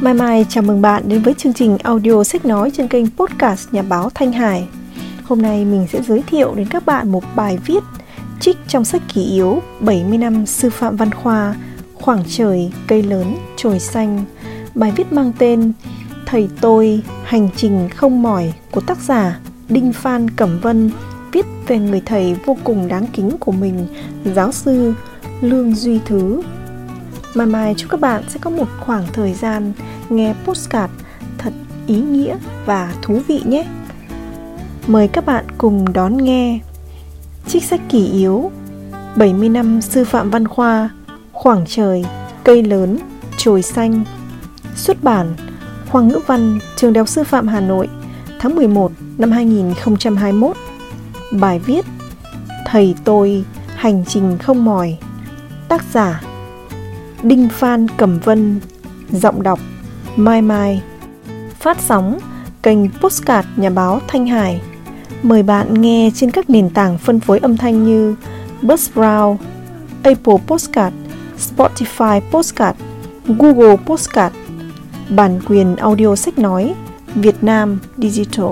Mai Mai chào mừng bạn đến với chương trình audio sách nói trên kênh podcast Nhà báo Thanh Hải. Hôm nay mình sẽ giới thiệu đến các bạn một bài viết trích trong sách kỷ yếu 70 năm sư phạm văn khoa Khoảng trời, cây lớn, trồi xanh. Bài viết mang tên Thầy tôi, hành trình không mỏi của tác giả Đinh Phan Cẩm Vân viết về người thầy vô cùng đáng kính của mình, giáo sư Lương Duy Thứ. Mai mai chúc các bạn sẽ có một khoảng thời gian nghe postcard thật ý nghĩa và thú vị nhé. Mời các bạn cùng đón nghe Trích sách kỷ yếu 70 năm sư phạm văn khoa Khoảng trời, cây lớn, trồi xanh. Xuất bản Khoa ngữ văn Trường Đại học Sư phạm Hà Nội Tháng 11 năm 2021 Bài viết Thầy tôi hành trình không mỏi. Tác giả Đinh Phan Cẩm Vân Giọng đọc Mai Mai. Phát sóng kênh Postcard Nhà báo Thanh Hải. Mời bạn nghe trên các nền tảng phân phối âm thanh như Buzzsprout, Apple Postcard, Spotify Postcard, Google Postcard. Bản quyền audio sách nói Việt Nam Digital.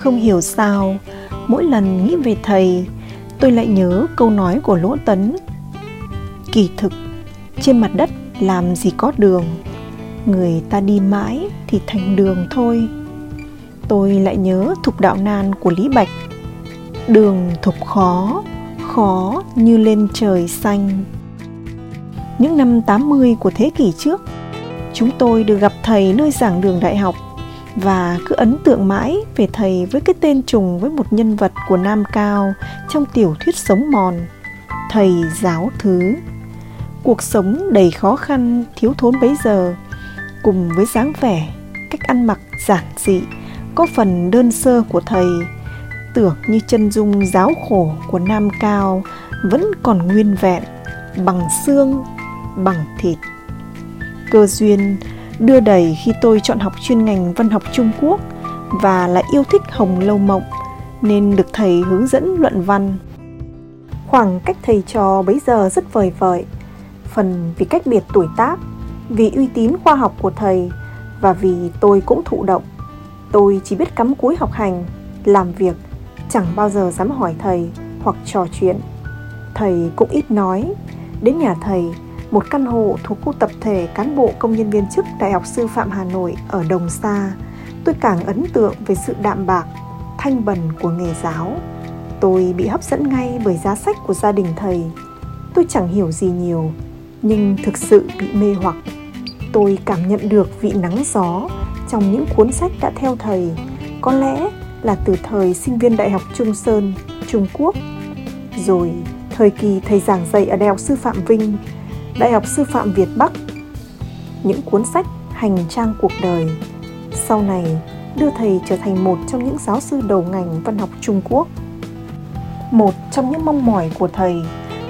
Không hiểu sao, mỗi lần nghĩ về thầy, tôi lại nhớ câu nói của Lỗ Tấn. Kỳ thực, trên mặt đất làm gì có đường, người ta đi mãi thì thành đường thôi. Tôi lại nhớ thục đạo nan của Lý Bạch. Đường thục khó, khó như lên trời xanh. Những năm 80 của thế kỷ trước, chúng tôi được gặp thầy nơi giảng đường đại học và cứ ấn tượng mãi về thầy với cái tên trùng với một nhân vật của Nam Cao trong tiểu thuyết sống mòn, thầy giáo thứ. Cuộc sống đầy khó khăn, thiếu thốn bấy giờ, cùng với dáng vẻ, cách ăn mặc giản dị, có phần đơn sơ của thầy, tưởng như chân dung giáo khổ của Nam Cao vẫn còn nguyên vẹn, bằng xương, bằng thịt. Cơ duyên đưa đẩy khi tôi chọn học chuyên ngành văn học Trung Quốc và lại yêu thích Hồng Lâu Mộng nên được thầy hướng dẫn luận văn. Khoảng cách thầy trò bấy giờ rất vời vợi, phần vì cách biệt tuổi tác, vì uy tín khoa học của thầy và vì tôi cũng thụ động. Tôi chỉ biết cắm cúi học hành, làm việc, chẳng bao giờ dám hỏi thầy hoặc trò chuyện. Thầy cũng ít nói, đến nhà thầy một căn hộ thuộc khu tập thể cán bộ công nhân viên chức Đại học Sư phạm Hà Nội ở Đồng Sa, tôi càng ấn tượng về sự đạm bạc, thanh bần của nghề giáo. Tôi bị hấp dẫn ngay bởi giá sách của gia đình thầy. Tôi chẳng hiểu gì nhiều, nhưng thực sự bị mê hoặc. Tôi cảm nhận được vị nắng gió trong những cuốn sách đã theo thầy, có lẽ là từ thời sinh viên Đại học Trung Sơn, Trung Quốc. Rồi, thời kỳ thầy giảng dạy ở Đại học Sư phạm Vinh Đại học Sư phạm Việt Bắc Những cuốn sách Hành trang cuộc đời Sau này đưa thầy trở thành một trong những giáo sư đầu ngành văn học Trung Quốc Một trong những mong mỏi của thầy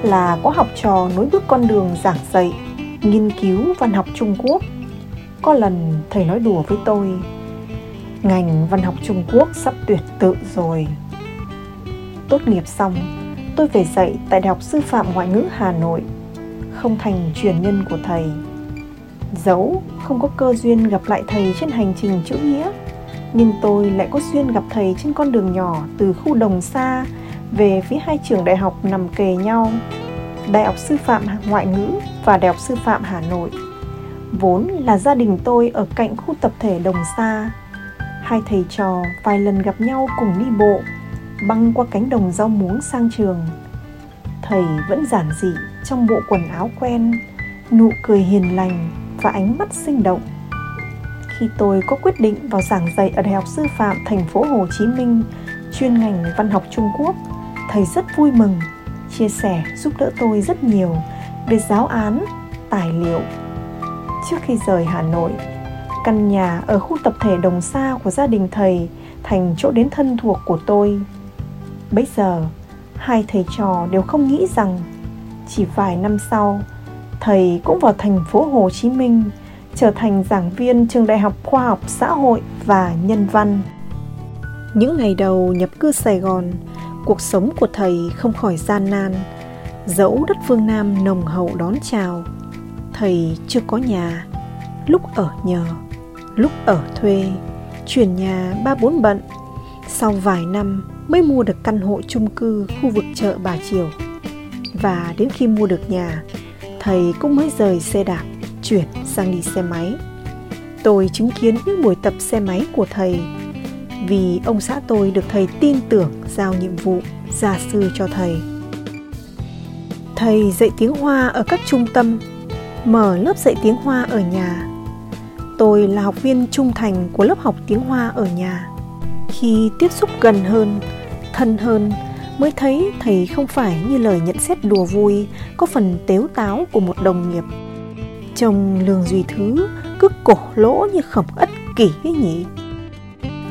là có học trò nối bước con đường giảng dạy, nghiên cứu văn học Trung Quốc. Có lần thầy nói đùa với tôi, ngành văn học Trung Quốc sắp tuyệt tự rồi. Tốt nghiệp xong, tôi về dạy tại Đại học Sư phạm Ngoại ngữ Hà Nội không thành truyền nhân của thầy. Dẫu không có cơ duyên gặp lại thầy trên hành trình chữ nghĩa, nhưng tôi lại có duyên gặp thầy trên con đường nhỏ từ khu đồng xa, về phía hai trường đại học nằm kề nhau, đại học sư phạm ngoại ngữ và đại học sư phạm hà nội. Vốn là gia đình tôi ở cạnh khu tập thể đồng xa. Hai thầy trò vài lần gặp nhau cùng đi bộ, băng qua cánh đồng rau muống sang trường thầy vẫn giản dị trong bộ quần áo quen nụ cười hiền lành và ánh mắt sinh động khi tôi có quyết định vào giảng dạy ở Đại học Sư phạm thành phố Hồ Chí Minh chuyên ngành văn học Trung Quốc, thầy rất vui mừng, chia sẻ giúp đỡ tôi rất nhiều về giáo án, tài liệu. Trước khi rời Hà Nội, căn nhà ở khu tập thể Đồng Sa của gia đình thầy thành chỗ đến thân thuộc của tôi. Bây giờ, hai thầy trò đều không nghĩ rằng chỉ vài năm sau thầy cũng vào thành phố Hồ Chí Minh trở thành giảng viên trường Đại học Khoa học Xã hội và Nhân văn. Những ngày đầu nhập cư Sài Gòn, cuộc sống của thầy không khỏi gian nan dẫu đất phương nam nồng hậu đón chào thầy chưa có nhà lúc ở nhờ lúc ở thuê chuyển nhà ba bốn bận sau vài năm mới mua được căn hộ chung cư khu vực chợ Bà Triều. Và đến khi mua được nhà, thầy cũng mới rời xe đạp, chuyển sang đi xe máy. Tôi chứng kiến những buổi tập xe máy của thầy vì ông xã tôi được thầy tin tưởng giao nhiệm vụ gia sư cho thầy. Thầy dạy tiếng Hoa ở các trung tâm, mở lớp dạy tiếng Hoa ở nhà. Tôi là học viên trung thành của lớp học tiếng Hoa ở nhà. Khi tiếp xúc gần hơn, thân hơn, mới thấy thầy không phải như lời nhận xét đùa vui, có phần tếu táo của một đồng nghiệp. Chồng lường duy thứ cứ cổ lỗ như khổng ất kỷ ấy nhỉ.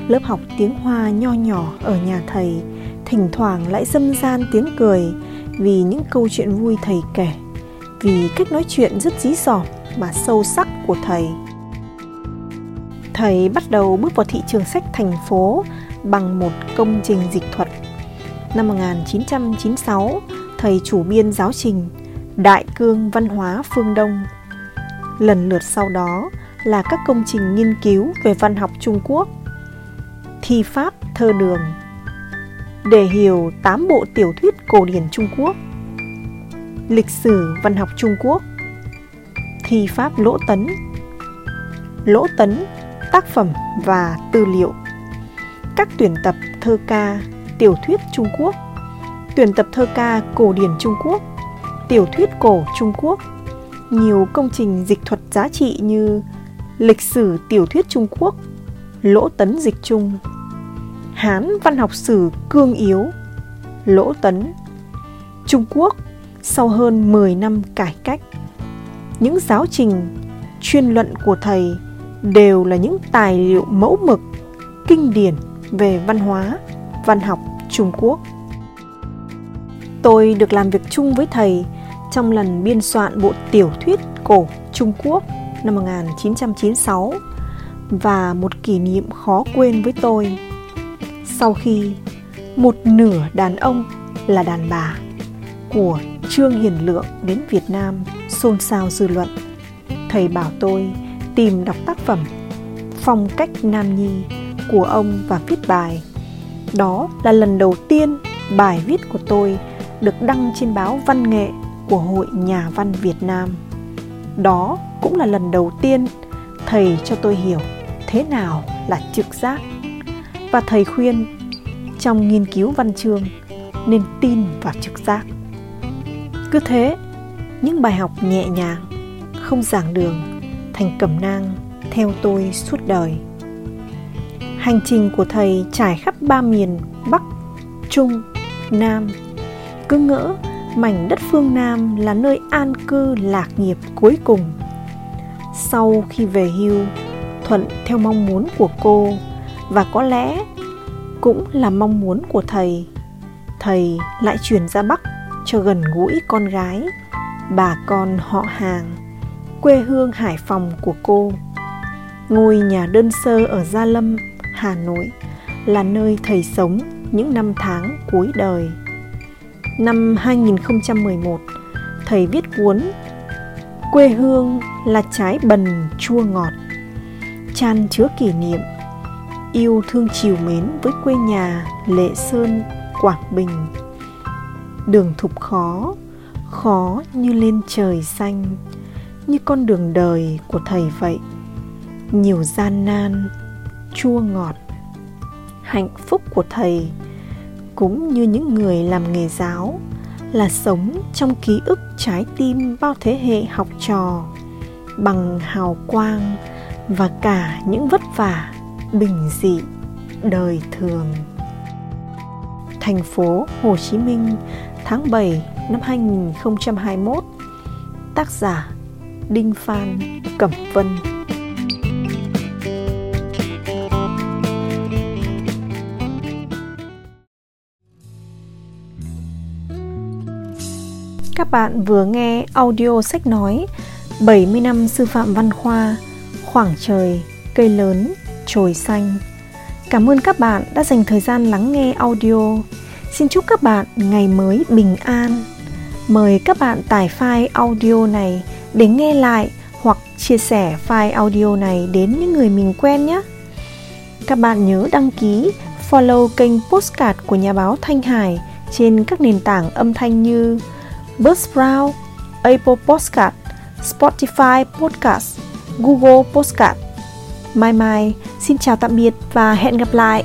Lớp học tiếng hoa nho nhỏ ở nhà thầy, thỉnh thoảng lại dâm gian tiếng cười vì những câu chuyện vui thầy kể, vì cách nói chuyện rất dí dỏm mà sâu sắc của thầy. Thầy bắt đầu bước vào thị trường sách thành phố bằng một công trình dịch thuật. Năm 1996, thầy chủ biên giáo trình Đại cương văn hóa phương Đông. Lần lượt sau đó là các công trình nghiên cứu về văn học Trung Quốc, thi pháp thơ đường, để hiểu tám bộ tiểu thuyết cổ điển Trung Quốc, lịch sử văn học Trung Quốc, thi pháp lỗ tấn, lỗ tấn, tác phẩm và tư liệu các tuyển tập thơ ca, tiểu thuyết Trung Quốc, tuyển tập thơ ca cổ điển Trung Quốc, tiểu thuyết cổ Trung Quốc, nhiều công trình dịch thuật giá trị như lịch sử tiểu thuyết Trung Quốc, lỗ tấn dịch Trung, Hán văn học sử cương yếu, lỗ tấn, Trung Quốc sau hơn 10 năm cải cách. Những giáo trình, chuyên luận của thầy đều là những tài liệu mẫu mực, kinh điển về văn hóa, văn học Trung Quốc. Tôi được làm việc chung với thầy trong lần biên soạn bộ tiểu thuyết cổ Trung Quốc năm 1996 và một kỷ niệm khó quên với tôi. Sau khi một nửa đàn ông là đàn bà của Trương Hiền Lượng đến Việt Nam xôn xao dư luận, thầy bảo tôi tìm đọc tác phẩm Phong cách Nam Nhi của ông và viết bài. Đó là lần đầu tiên bài viết của tôi được đăng trên báo Văn nghệ của Hội Nhà văn Việt Nam. Đó cũng là lần đầu tiên thầy cho tôi hiểu thế nào là trực giác. Và thầy khuyên trong nghiên cứu văn chương nên tin vào trực giác. Cứ thế, những bài học nhẹ nhàng, không giảng đường, thành cẩm nang theo tôi suốt đời. Hành trình của thầy trải khắp ba miền Bắc, Trung, Nam. Cứ ngỡ mảnh đất phương Nam là nơi an cư lạc nghiệp cuối cùng. Sau khi về hưu, thuận theo mong muốn của cô và có lẽ cũng là mong muốn của thầy. Thầy lại chuyển ra Bắc cho gần gũi con gái, bà con họ hàng, quê hương Hải Phòng của cô. Ngôi nhà đơn sơ ở Gia Lâm Hà Nội là nơi thầy sống những năm tháng cuối đời. Năm 2011, thầy viết cuốn Quê hương là trái bần chua ngọt, chan chứa kỷ niệm, yêu thương chiều mến với quê nhà Lệ Sơn, Quảng Bình. Đường thục khó, khó như lên trời xanh, như con đường đời của thầy vậy. Nhiều gian nan, chua ngọt, hạnh phúc của thầy, cũng như những người làm nghề giáo, là sống trong ký ức trái tim bao thế hệ học trò, bằng hào quang và cả những vất vả, bình dị, đời thường. Thành phố Hồ Chí Minh, tháng 7 năm 2021 tác giả Đinh Phan Cẩm Vân. Các bạn vừa nghe audio sách nói 70 năm sư phạm văn khoa Khoảng trời, cây lớn, trồi xanh Cảm ơn các bạn đã dành thời gian lắng nghe audio Xin chúc các bạn ngày mới bình an. Mời các bạn tải file audio này để nghe lại hoặc chia sẻ file audio này đến những người mình quen nhé. Các bạn nhớ đăng ký, follow kênh Postcard của nhà báo Thanh Hải trên các nền tảng âm thanh như Buzzsprout, Apple Podcast, Spotify Podcast, Google Podcast, Mai mai, xin chào tạm biệt và hẹn gặp lại!